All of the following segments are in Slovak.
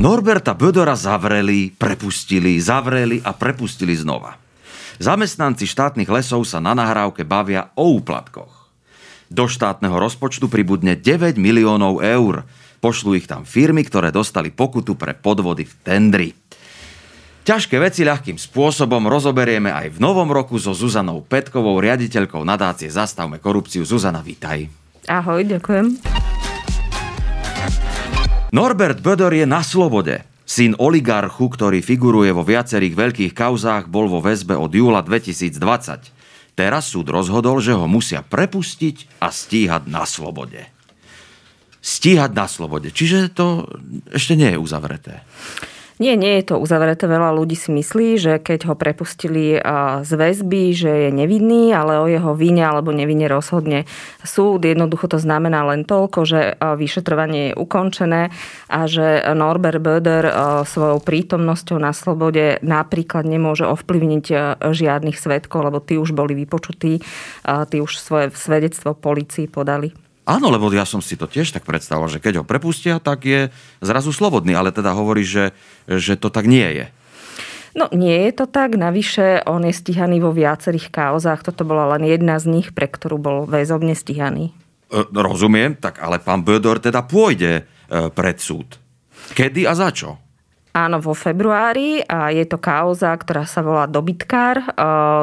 Norberta Bödora zavreli, prepustili, zavreli a prepustili znova. Zamestnanci štátnych lesov sa na nahrávke bavia o úplatkoch. Do štátneho rozpočtu pribudne 9 miliónov eur. Pošlú ich tam firmy, ktoré dostali pokutu pre podvody v tendri. Ťažké veci ľahkým spôsobom rozoberieme aj v novom roku so Zuzanou Petkovou, riaditeľkou nadácie Zastavme korupciu. Zuzana, vítaj. Ahoj, ďakujem. Norbert Böder je na slobode. Syn oligarchu, ktorý figuruje vo viacerých veľkých kauzách, bol vo väzbe od júla 2020. Teraz súd rozhodol, že ho musia prepustiť a stíhať na slobode. Stíhať na slobode. Čiže to ešte nie je uzavreté. Nie, nie je to uzavreté. Veľa ľudí si myslí, že keď ho prepustili z väzby, že je nevinný, ale o jeho vine alebo nevine rozhodne súd. Jednoducho to znamená len toľko, že vyšetrovanie je ukončené a že Norbert Böder svojou prítomnosťou na slobode napríklad nemôže ovplyvniť žiadnych svetkov, lebo tí už boli vypočutí, tí už svoje svedectvo policii podali. Áno, lebo ja som si to tiež tak predstavoval, že keď ho prepustia, tak je zrazu slobodný, ale teda hovorí, že, že to tak nie je. No nie je to tak, navyše on je stíhaný vo viacerých kauzách, toto bola len jedna z nich, pre ktorú bol väzobne stíhaný. E, rozumiem, tak ale pán Bödor teda pôjde e, pred súd. Kedy a za čo? Áno, vo februári a je to kauza, ktorá sa volá dobytkár.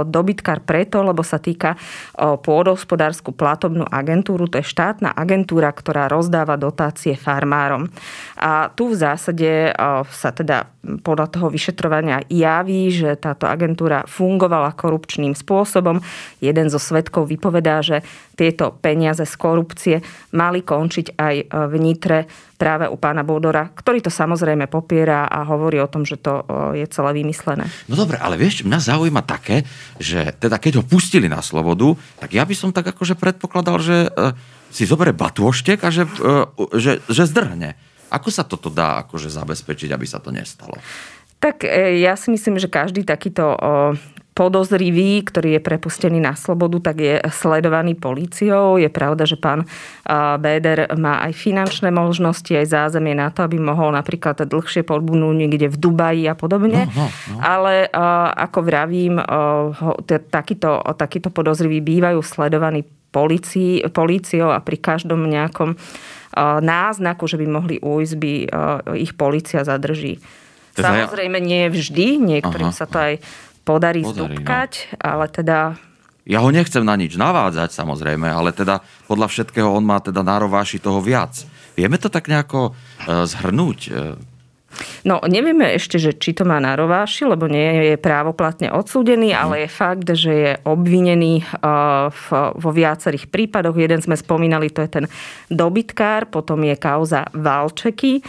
Dobytkár preto, lebo sa týka pôdohospodárskú platobnú agentúru. To je štátna agentúra, ktorá rozdáva dotácie farmárom. A tu v zásade sa teda podľa toho vyšetrovania javí, že táto agentúra fungovala korupčným spôsobom. Jeden zo svetkov vypovedá, že tieto peniaze z korupcie mali končiť aj v Nitre práve u pána Bodora, ktorý to samozrejme popiera a hovorí o tom, že to je celé vymyslené. No dobre, ale vieš, mňa zaujíma také, že teda keď ho pustili na slobodu, tak ja by som tak akože predpokladal, že e, si zoberie batôštek a že, e, že, že zdrhne. Ako sa toto dá akože zabezpečiť, aby sa to nestalo? Tak e, ja si myslím, že každý takýto podozrivý, ktorý je prepustený na slobodu, tak je sledovaný políciou. Je pravda, že pán Béder má aj finančné možnosti, aj zázemie na to, aby mohol napríklad dlhšie podbudnúť niekde v Dubaji a podobne. No, no, no. Ale ako vravím, takýto, takýto podozriví bývajú sledovaní polícii, políciou a pri každom nejakom náznaku, že by mohli ujsť, by ich policia zadrží. Samozrejme nie vždy, niektorým Aha. sa to aj podarí, podarí zdúbkať, no. ale teda... Ja ho nechcem na nič navádzať samozrejme, ale teda podľa všetkého on má teda nárováši toho viac. Vieme to tak nejako uh, zhrnúť? No, nevieme ešte, že či to má na rováši, lebo nie je právoplatne odsúdený, mhm. ale je fakt, že je obvinený vo viacerých prípadoch. Jeden sme spomínali, to je ten dobytkár, potom je kauza Valčeky.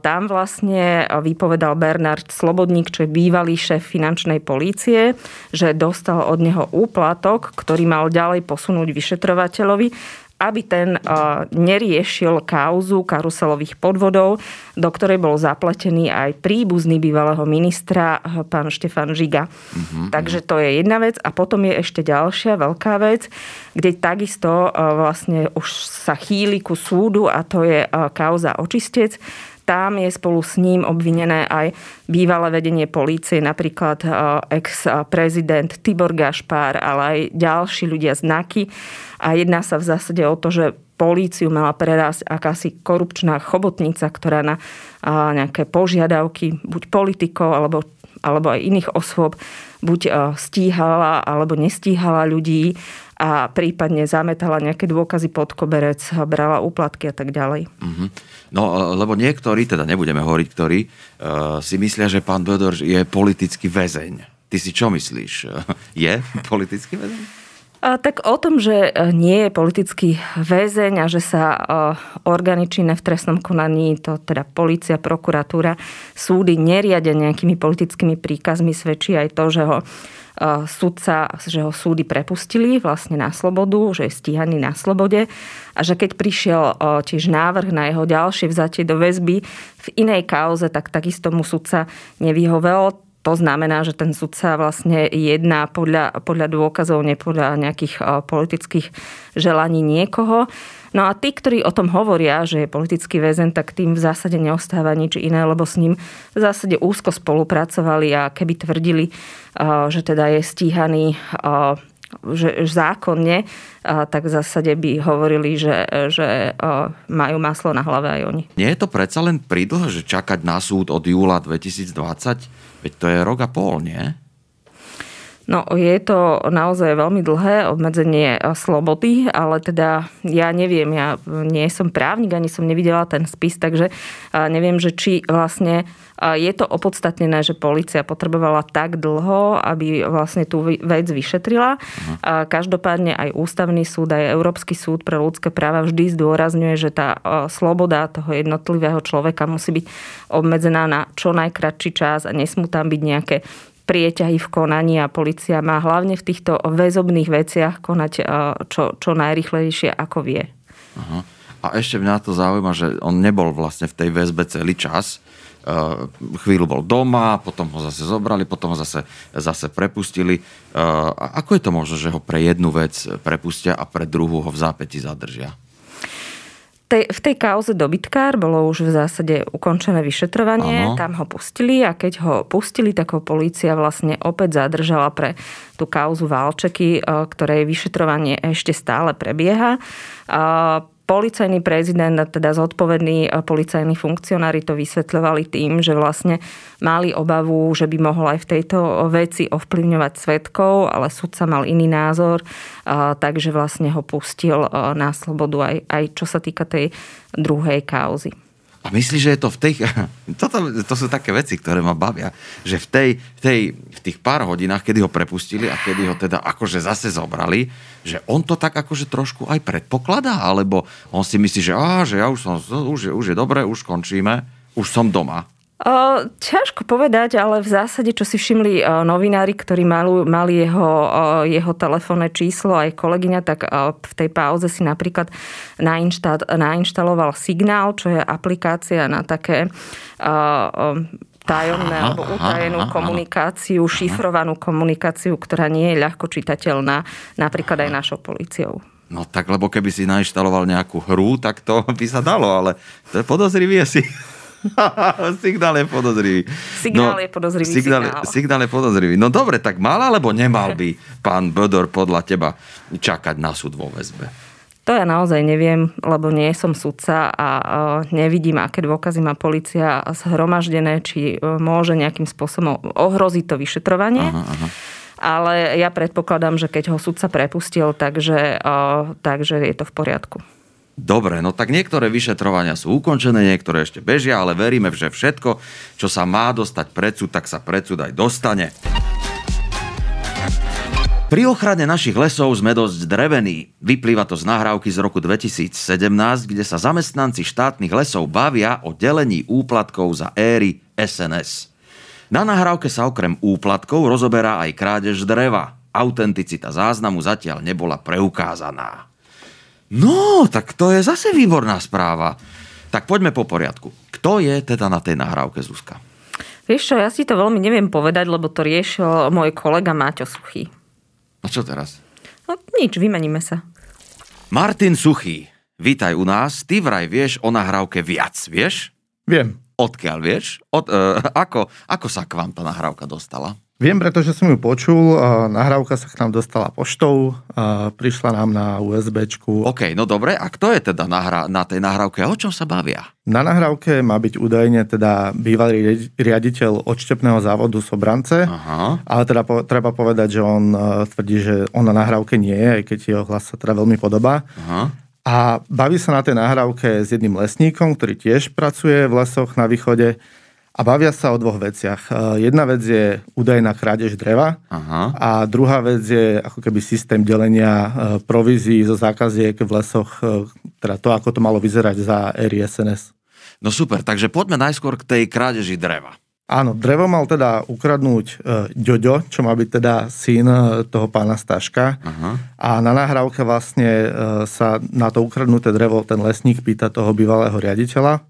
Tam vlastne vypovedal Bernard Slobodník, čo je bývalý šéf finančnej polície, že dostal od neho úplatok, ktorý mal ďalej posunúť vyšetrovateľovi aby ten neriešil kauzu karuselových podvodov, do ktorej bol zapletený aj príbuzný bývalého ministra, pán Štefan Žiga. Mm-hmm. Takže to je jedna vec. A potom je ešte ďalšia veľká vec, kde takisto vlastne už sa chýli ku súdu a to je kauza očistec tam je spolu s ním obvinené aj bývalé vedenie polície, napríklad ex-prezident Tibor Gašpár, ale aj ďalší ľudia znaky. A jedná sa v zásade o to, že políciu mala prerásť akási korupčná chobotnica, ktorá na nejaké požiadavky buď politikov alebo, alebo aj iných osôb buď stíhala alebo nestíhala ľudí a prípadne zametala nejaké dôkazy pod koberec, brala úplatky a tak ďalej. Mm-hmm. No, lebo niektorí, teda nebudeme hovoriť ktorí, uh, si myslia, že pán Dodor je politický väzeň. Ty si čo myslíš? Je politický väzeň? Tak o tom, že e, nie je politický väzeň a že sa e, orgány činné v trestnom konaní, to teda policia, prokuratúra, súdy neriadia nejakými politickými príkazmi, svedčí aj to, že ho e, sudca, že ho súdy prepustili vlastne na slobodu, že je stíhaný na slobode a že keď prišiel tiež návrh na jeho ďalšie vzatie do väzby v inej kauze, tak takisto mu sudca nevyhovel to znamená, že ten sudca vlastne jedná podľa, podľa dôkazov, nie podľa nejakých politických želaní niekoho. No a tí, ktorí o tom hovoria, že je politický väzen, tak tým v zásade neostáva nič iné, lebo s ním v zásade úzko spolupracovali a keby tvrdili, že teda je stíhaný že zákonne, tak v zásade by hovorili, že, že majú maslo na hlave aj oni. Nie je to predsa len pridlho, že čakať na súd od júla 2020? Veď to je rok a pol, nie? No, je to naozaj veľmi dlhé obmedzenie eh, slobody, ale teda ja neviem, ja nie som právnik, ani som nevidela ten spis, takže eh, neviem, že či vlastne je to opodstatnené, že policia potrebovala tak dlho, aby vlastne tú vec vyšetrila. Každopádne aj Ústavný súd, aj Európsky súd pre ľudské práva vždy zdôrazňuje, že tá sloboda toho jednotlivého človeka musí byť obmedzená na čo najkratší čas a nesmú tam byť nejaké prieťahy v konaní a policia má hlavne v týchto väzobných veciach konať čo, čo najrychlejšie, ako vie. Aha. A ešte mňa to zaujíma, že on nebol vlastne v tej väzbe celý čas. E, chvíľu bol doma, potom ho zase zobrali, potom ho zase, zase prepustili. E, ako je to možné, že ho pre jednu vec prepustia a pre druhú ho v zápäti zadržia? tej, v tej kauze dobytkár bolo už v zásade ukončené vyšetrovanie, ano. tam ho pustili a keď ho pustili, tak ho polícia vlastne opäť zadržala pre tú kauzu Valčeky, e, ktorej vyšetrovanie ešte stále prebieha policajný prezident, teda zodpovední e, policajní funkcionári to vysvetľovali tým, že vlastne mali obavu, že by mohol aj v tejto veci ovplyvňovať svetkov, ale sudca mal iný názor, e, takže vlastne ho pustil e, na slobodu aj, aj čo sa týka tej druhej kauzy. A myslíš, že je to v tej... Toto, to sú také veci, ktoré ma bavia. Že v, tej, v, tej, v tých pár hodinách, kedy ho prepustili a kedy ho teda akože zase zobrali, že on to tak akože trošku aj predpokladá, alebo on si myslí, že, á, že ja už, som, už, je, už je dobre, už končíme, už som doma. O, ťažko povedať, ale v zásade, čo si všimli o, novinári, ktorí mali, mali jeho, o, jeho telefónne číslo, aj kolegyňa, tak v tej pauze si napríklad nainštal, nainštaloval Signál, čo je aplikácia na také o, tajomné aha, alebo utajenú aha, komunikáciu, aha. šifrovanú komunikáciu, ktorá nie je ľahko čitateľná napríklad aj našou policiou. No tak, lebo keby si nainštaloval nejakú hru, tak to by sa dalo, ale to je podozrivé si. signál je podozrivý. Signál no, je podozrivý signál. Signál. signál je podozrivý. No dobre, tak mal alebo nemal by pán Bodor podľa teba čakať na súd vo väzbe? To ja naozaj neviem, lebo nie som sudca a nevidím, aké dôkazy má policia zhromaždené, či e, môže nejakým spôsobom ohroziť to vyšetrovanie. Aha, aha. Ale ja predpokladám, že keď ho sudca prepustil, takže, e, takže je to v poriadku. Dobre, no tak niektoré vyšetrovania sú ukončené, niektoré ešte bežia, ale veríme, že všetko, čo sa má dostať pred súd, tak sa pred súd aj dostane. Pri ochrane našich lesov sme dosť drevení. Vyplýva to z nahrávky z roku 2017, kde sa zamestnanci štátnych lesov bavia o delení úplatkov za éry SNS. Na nahrávke sa okrem úplatkov rozoberá aj krádež dreva. Autenticita záznamu zatiaľ nebola preukázaná. No, tak to je zase výborná správa. Tak poďme po poriadku. Kto je teda na tej nahrávke Zuzka? Vieš čo, ja si to veľmi neviem povedať, lebo to riešil môj kolega Máťo Suchý. A čo teraz? No nič, vymeníme sa. Martin Suchý, vítaj u nás. Ty vraj vieš o nahrávke viac, vieš? Viem. Odkiaľ vieš? Od, uh, ako, ako sa k vám tá nahrávka dostala? Viem, pretože som ju počul, nahrávka sa k nám dostala poštou, prišla nám na USBčku. OK, no dobre, a kto je teda na, na tej nahrávke? O čom sa bavia? Na nahrávke má byť údajne teda bývalý riaditeľ odštepného závodu Sobrance, Aha. ale teda po, treba povedať, že on tvrdí, že on na nahrávke nie je, aj keď jeho hlas sa teda veľmi podobá. Aha. A baví sa na tej nahrávke s jedným lesníkom, ktorý tiež pracuje v lesoch na východe a bavia sa o dvoch veciach. E, jedna vec je údajná krádež dreva Aha. a druhá vec je ako keby systém delenia e, provízií zo zákaziek v lesoch, e, teda to, ako to malo vyzerať za éry SNS. No super, takže poďme najskôr k tej krádeži dreva. Áno, drevo mal teda ukradnúť e, Ďoďo, čo má byť teda syn toho pána Staška. Aha. A na nahrávke vlastne e, sa na to ukradnuté drevo ten lesník pýta toho bývalého riaditeľa.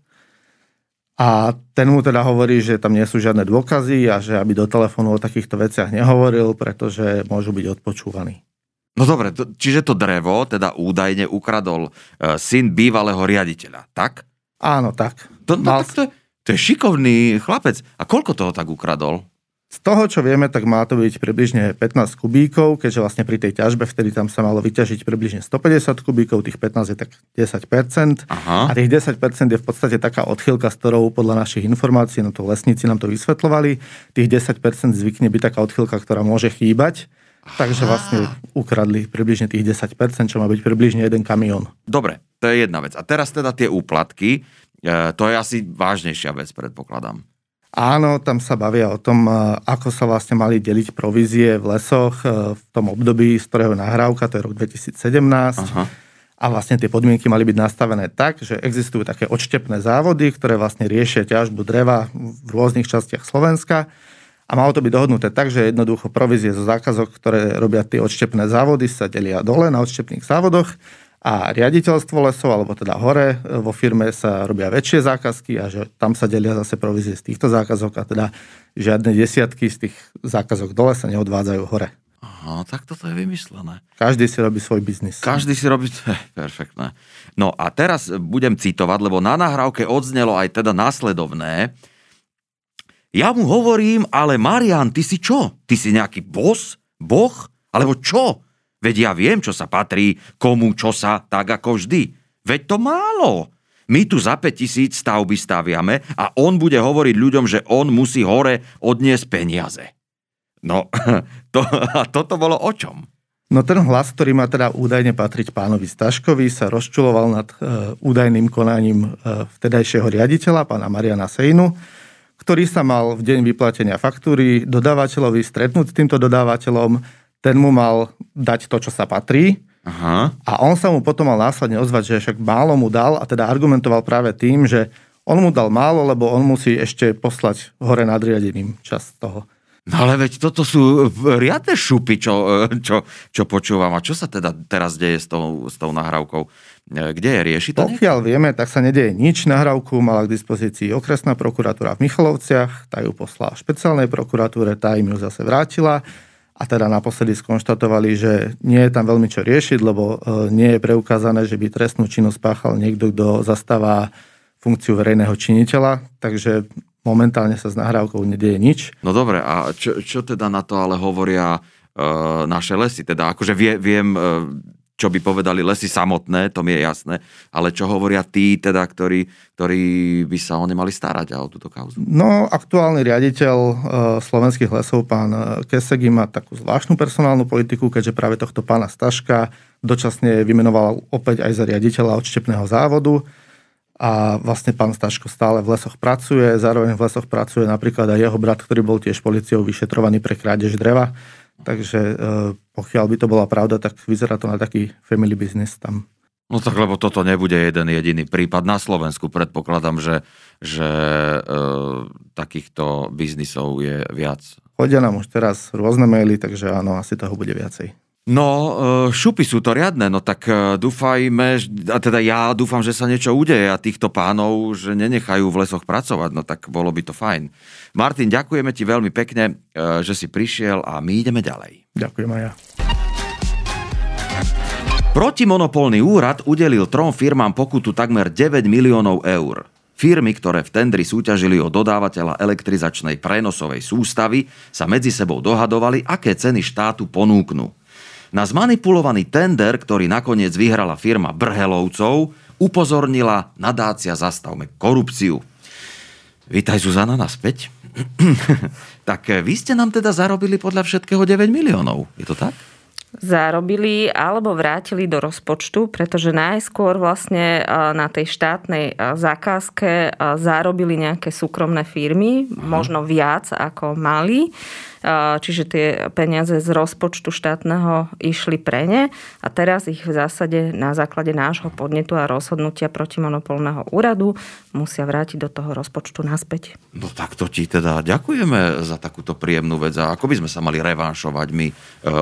A ten mu teda hovorí, že tam nie sú žiadne dôkazy a že aby do telefónu o takýchto veciach nehovoril, pretože môžu byť odpočúvaní. No dobre, to, čiže to drevo teda údajne ukradol e, syn bývalého riaditeľa, tak? Áno, tak. To, no, Mal... tak to, je, to je šikovný chlapec. A koľko toho tak ukradol? Z toho, čo vieme, tak má to byť približne 15 kubíkov, keďže vlastne pri tej ťažbe vtedy tam sa malo vyťažiť približne 150 kubíkov, tých 15 je tak 10%. Aha. A tých 10% je v podstate taká odchýlka, s ktorou podľa našich informácií, no to lesníci nám to vysvetlovali, tých 10% zvykne byť taká odchýlka, ktorá môže chýbať. Aha. Takže vlastne ukradli približne tých 10%, čo má byť približne jeden kamión. Dobre, to je jedna vec. A teraz teda tie úplatky, e, to je asi vážnejšia vec, predpokladám. Áno, tam sa bavia o tom, e, ako sa vlastne mali deliť provízie v lesoch e, v tom období, z ktorého nahrávka, to je rok 2017. Aha. A vlastne tie podmienky mali byť nastavené tak, že existujú také odštepné závody, ktoré vlastne riešia ťažbu dreva v rôznych častiach Slovenska. A malo to byť dohodnuté tak, že jednoducho provízie zo zákazok, ktoré robia tie odštepné závody, sa delia dole na odštepných závodoch a riaditeľstvo lesov, alebo teda hore e, vo firme sa robia väčšie zákazky a že tam sa delia zase provízie z týchto zákazok a teda žiadne desiatky z tých zákazok dole sa neodvádzajú hore. Aha, tak toto je vymyslené. Každý si robí svoj biznis. Každý si robí... Eh, perfektné. No a teraz budem citovať, lebo na nahrávke odznelo aj teda následovné. Ja mu hovorím, ale Marian, ty si čo? Ty si nejaký bos? Boh? Alebo čo? Veď ja viem, čo sa patrí, komu čo sa, tak ako vždy. Veď to málo. My tu za 5 tisíc stavby staviame a on bude hovoriť ľuďom, že on musí hore odniesť peniaze. No, to, a toto bolo o čom? No ten hlas, ktorý má teda údajne patriť pánovi Staškovi, sa rozčuloval nad e, údajným konaním e, vtedajšieho riaditeľa, pána Mariana Sejnu, ktorý sa mal v deň vyplatenia faktúry dodávateľovi stretnúť s týmto dodávateľom, ten mu mal dať to, čo sa patrí. Aha. A on sa mu potom mal následne ozvať, že však málo mu dal a teda argumentoval práve tým, že on mu dal málo, lebo on musí ešte poslať hore nadriadeným čas toho. No ale veď toto sú riadne šupy, čo, čo, čo počúvam. A čo sa teda teraz deje s tou, s tou nahrávkou? Kde je? Rieši to? Pokiaľ vieme, tak sa nedeje nič. Nahrávku mala k dispozícii okresná prokuratúra v Michalovciach, tá ju poslala špeciálnej prokuratúre, tá im ju zase vrátila a teda naposledy skonštatovali, že nie je tam veľmi čo riešiť, lebo e, nie je preukázané, že by trestnú činnosť páchal niekto, kto zastáva funkciu verejného činiteľa, takže momentálne sa s nahrávkou nedieje nič. No dobre, a čo, čo teda na to ale hovoria e, naše lesy? Teda akože vie, viem, e, čo by povedali lesy samotné, to mi je jasné, ale čo hovoria tí, teda, ktorí, ktorí by sa o ne mali starať a o túto kauzu? No, aktuálny riaditeľ e, slovenských lesov, pán e, Kesegi, má takú zvláštnu personálnu politiku, keďže práve tohto pána Staška dočasne vymenoval opäť aj za riaditeľa odštepného závodu a vlastne pán Staško stále v lesoch pracuje, zároveň v lesoch pracuje napríklad aj jeho brat, ktorý bol tiež policiou vyšetrovaný pre krádež dreva. Takže e, pokiaľ by to bola pravda, tak vyzerá to na taký family business tam. No tak lebo toto nebude jeden jediný prípad na Slovensku. Predpokladám, že, že e, takýchto biznisov je viac. Chodia nám už teraz rôzne maily, takže áno, asi toho bude viacej. No, e, šupy sú to riadne, no tak e, dúfajme, a teda ja dúfam, že sa niečo udeje a týchto pánov, že nenechajú v lesoch pracovať, no tak bolo by to fajn. Martin, ďakujeme ti veľmi pekne, e, že si prišiel a my ideme ďalej. Ďakujem aj ja. Protimonopolný úrad udelil trom firmám pokutu takmer 9 miliónov eur. Firmy, ktoré v tendri súťažili o dodávateľa elektrizačnej prenosovej sústavy, sa medzi sebou dohadovali, aké ceny štátu ponúknú. Na zmanipulovaný tender, ktorý nakoniec vyhrala firma Brhelovcov, upozornila nadácia Zastavme korupciu. Vítaj Zuzana naspäť. tak vy ste nám teda zarobili podľa všetkého 9 miliónov, je to tak? zarobili alebo vrátili do rozpočtu, pretože najskôr vlastne na tej štátnej zákazke zarobili nejaké súkromné firmy, Aha. možno viac ako mali čiže tie peniaze z rozpočtu štátneho išli pre ne a teraz ich v zásade na základe nášho podnetu a rozhodnutia protimonopolného úradu musia vrátiť do toho rozpočtu naspäť. No tak to ti teda ďakujeme za takúto príjemnú vec a ako by sme sa mali revanšovať my e, e,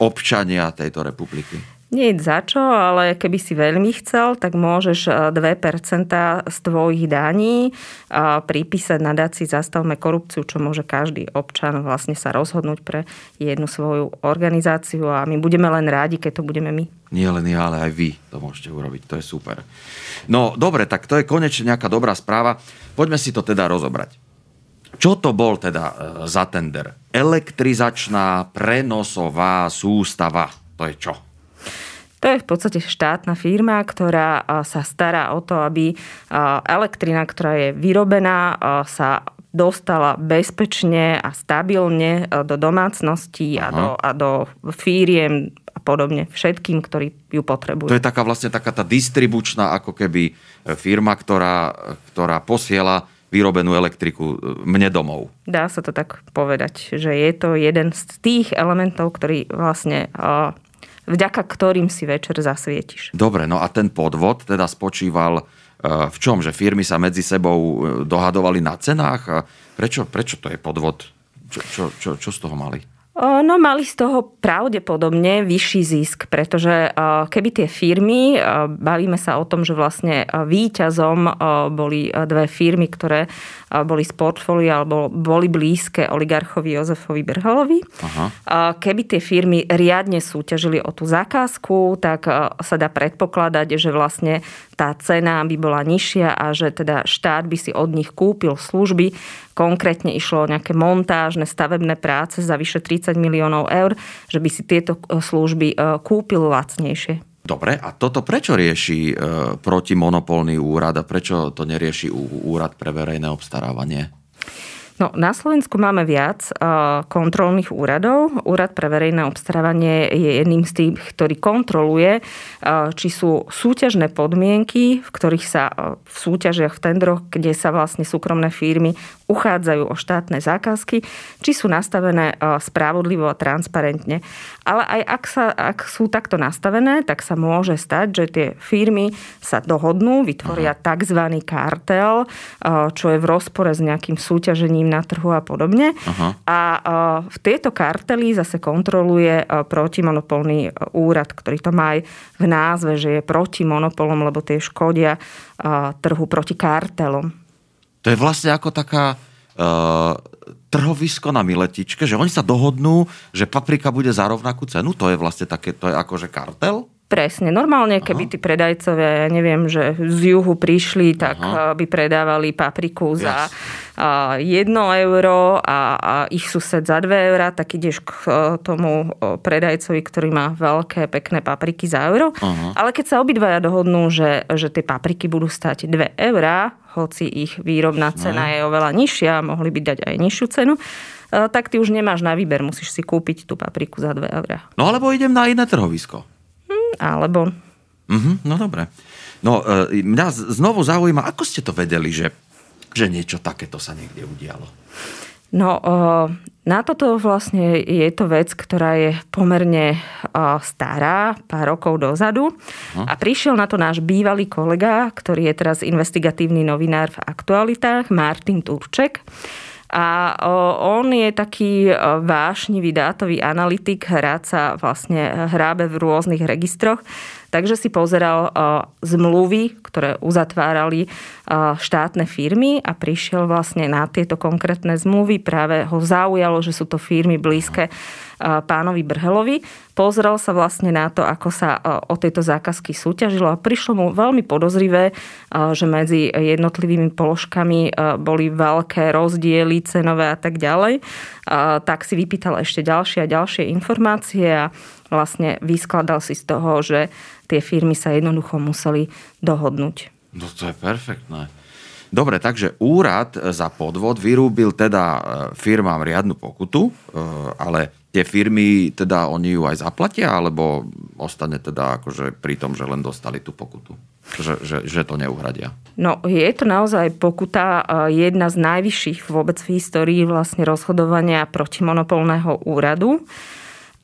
občania tejto republiky? Nie je za čo, ale keby si veľmi chcel, tak môžeš 2% z tvojich daní pripísať nadácii Zastavme korupciu, čo môže každý občan vlastne sa rozhodnúť pre jednu svoju organizáciu a my budeme len rádi, keď to budeme my. Nie len ja, ale aj vy to môžete urobiť. To je super. No dobre, tak to je konečne nejaká dobrá správa. Poďme si to teda rozobrať. Čo to bol teda e, za tender? Elektrizačná prenosová sústava. To je čo? To je v podstate štátna firma, ktorá sa stará o to, aby elektrina, ktorá je vyrobená, sa dostala bezpečne a stabilne do domácností a do, a do firiem a podobne všetkým, ktorí ju potrebujú. To je taká vlastne taká tá distribučná ako keby e, firma, ktorá, ktorá posiela vyrobenú elektriku e, mne domov. Dá sa to tak povedať, že je to jeden z tých elementov, ktorý vlastne vďaka ktorým si večer zasvietiš. Dobre, no a ten podvod teda spočíval e, v čom? Že firmy sa medzi sebou e, dohadovali na cenách? Prečo, prečo to je podvod? Čo, čo, čo, čo z toho mali? No mali z toho pravdepodobne vyšší zisk, pretože keby tie firmy, bavíme sa o tom, že vlastne výťazom boli dve firmy, ktoré boli z portfólia alebo boli blízke oligarchovi Jozefovi Brhalovi. Aha. Keby tie firmy riadne súťažili o tú zakázku, tak sa dá predpokladať, že vlastne tá cena by bola nižšia a že teda štát by si od nich kúpil služby. Konkrétne išlo o nejaké montážne stavebné práce za vyše 30 miliónov eur, že by si tieto e, služby e, kúpil lacnejšie. Dobre, a toto prečo rieši e, protimonopolný úrad a prečo to nerieši úrad pre verejné obstarávanie? No, na Slovensku máme viac kontrolných úradov. Úrad pre verejné obstarávanie je jedným z tých, ktorý kontroluje, či sú súťažné podmienky, v ktorých sa v súťažiach, v tendroch, kde sa vlastne súkromné firmy uchádzajú o štátne zákazky, či sú nastavené spravodlivo a transparentne. Ale aj ak, sa, ak sú takto nastavené, tak sa môže stať, že tie firmy sa dohodnú, vytvoria tzv. kartel, čo je v rozpore s nejakým súťažením na trhu a podobne. Aha. A v tieto kartely zase kontroluje protimonopolný úrad, ktorý to má aj v názve, že je proti monopolom, lebo tie škodia trhu proti kartelom. To je vlastne ako taká uh, trhovisko na miletičke, že oni sa dohodnú, že paprika bude za rovnakú cenu. To je vlastne také, to je akože kartel? Presne. Normálne, keby Aha. tí predajcovia, ja neviem, že z juhu prišli, tak Aha. by predávali papriku yes. za 1 euro a, a ich sused za 2 eurá, tak ideš k e, tomu predajcovi, ktorý má veľké, pekné papriky za euro. Aha. Ale keď sa obidvaja dohodnú, že, že tie papriky budú stať 2 eurá, hoci ich výrobná cena je oveľa nižšia, mohli by dať aj nižšiu cenu, e, tak ty už nemáš na výber, musíš si kúpiť tú papriku za 2 eurá. No alebo idem na iné trhovisko alebo... Mm-hmm, no dobre. No e, mňa znovu zaujíma, ako ste to vedeli, že, že niečo takéto sa niekde udialo? No, e, na toto vlastne je to vec, ktorá je pomerne e, stará, pár rokov dozadu. Hm. A prišiel na to náš bývalý kolega, ktorý je teraz investigatívny novinár v aktualitách, Martin Turček. A on je taký vášnivý dátový analytik, hrať sa vlastne hrábe v rôznych registroch. Takže si pozeral zmluvy, ktoré uzatvárali štátne firmy a prišiel vlastne na tieto konkrétne zmluvy. Práve ho zaujalo, že sú to firmy blízke pánovi Brhelovi. Pozrel sa vlastne na to, ako sa o tejto zákazky súťažilo a prišlo mu veľmi podozrivé, že medzi jednotlivými položkami boli veľké rozdiely cenové a tak ďalej. Tak si vypýtal ešte ďalšie a ďalšie informácie a vlastne vyskladal si z toho, že tie firmy sa jednoducho museli dohodnúť. No to je perfektné. Dobre, takže úrad za podvod vyrúbil teda e, firmám riadnu pokutu, e, ale tie firmy, teda oni ju aj zaplatia, alebo ostane teda akože pri tom, že len dostali tú pokutu? Že, že, že to neuhradia? No, je to naozaj pokuta e, jedna z najvyšších vôbec v histórii vlastne rozhodovania protimonopolného úradu.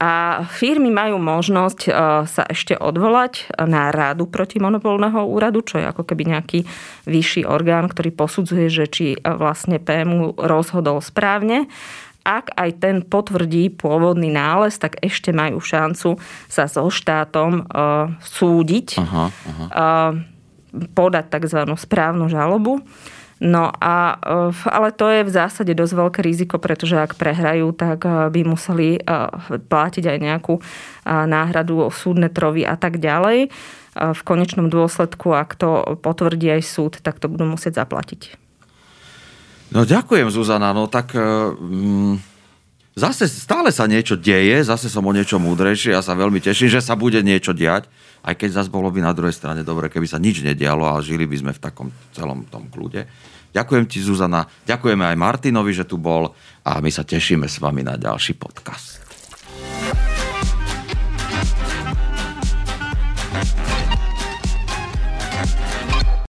A firmy majú možnosť e, sa ešte odvolať na rádu protimonopolného úradu, čo je ako keby nejaký vyšší orgán, ktorý posudzuje, že či e, vlastne PMU rozhodol správne. ak aj ten potvrdí pôvodný nález, tak ešte majú šancu sa so štátom uh, súdiť, aha, aha. Uh, podať tzv. správnu žalobu. No a, ale to je v zásade dosť veľké riziko, pretože ak prehrajú, tak by museli platiť aj nejakú náhradu súdne trovy a tak ďalej. V konečnom dôsledku, ak to potvrdí aj súd, tak to budú musieť zaplatiť. No ďakujem, Zuzana. No tak mm, zase stále sa niečo deje, zase som o niečo múdrejší. Ja sa veľmi teším, že sa bude niečo diať. Aj keď zase bolo by na druhej strane dobre, keby sa nič nedialo a žili by sme v takom celom tom kľude. Ďakujem ti, Zuzana. Ďakujeme aj Martinovi, že tu bol a my sa tešíme s vami na ďalší podcast.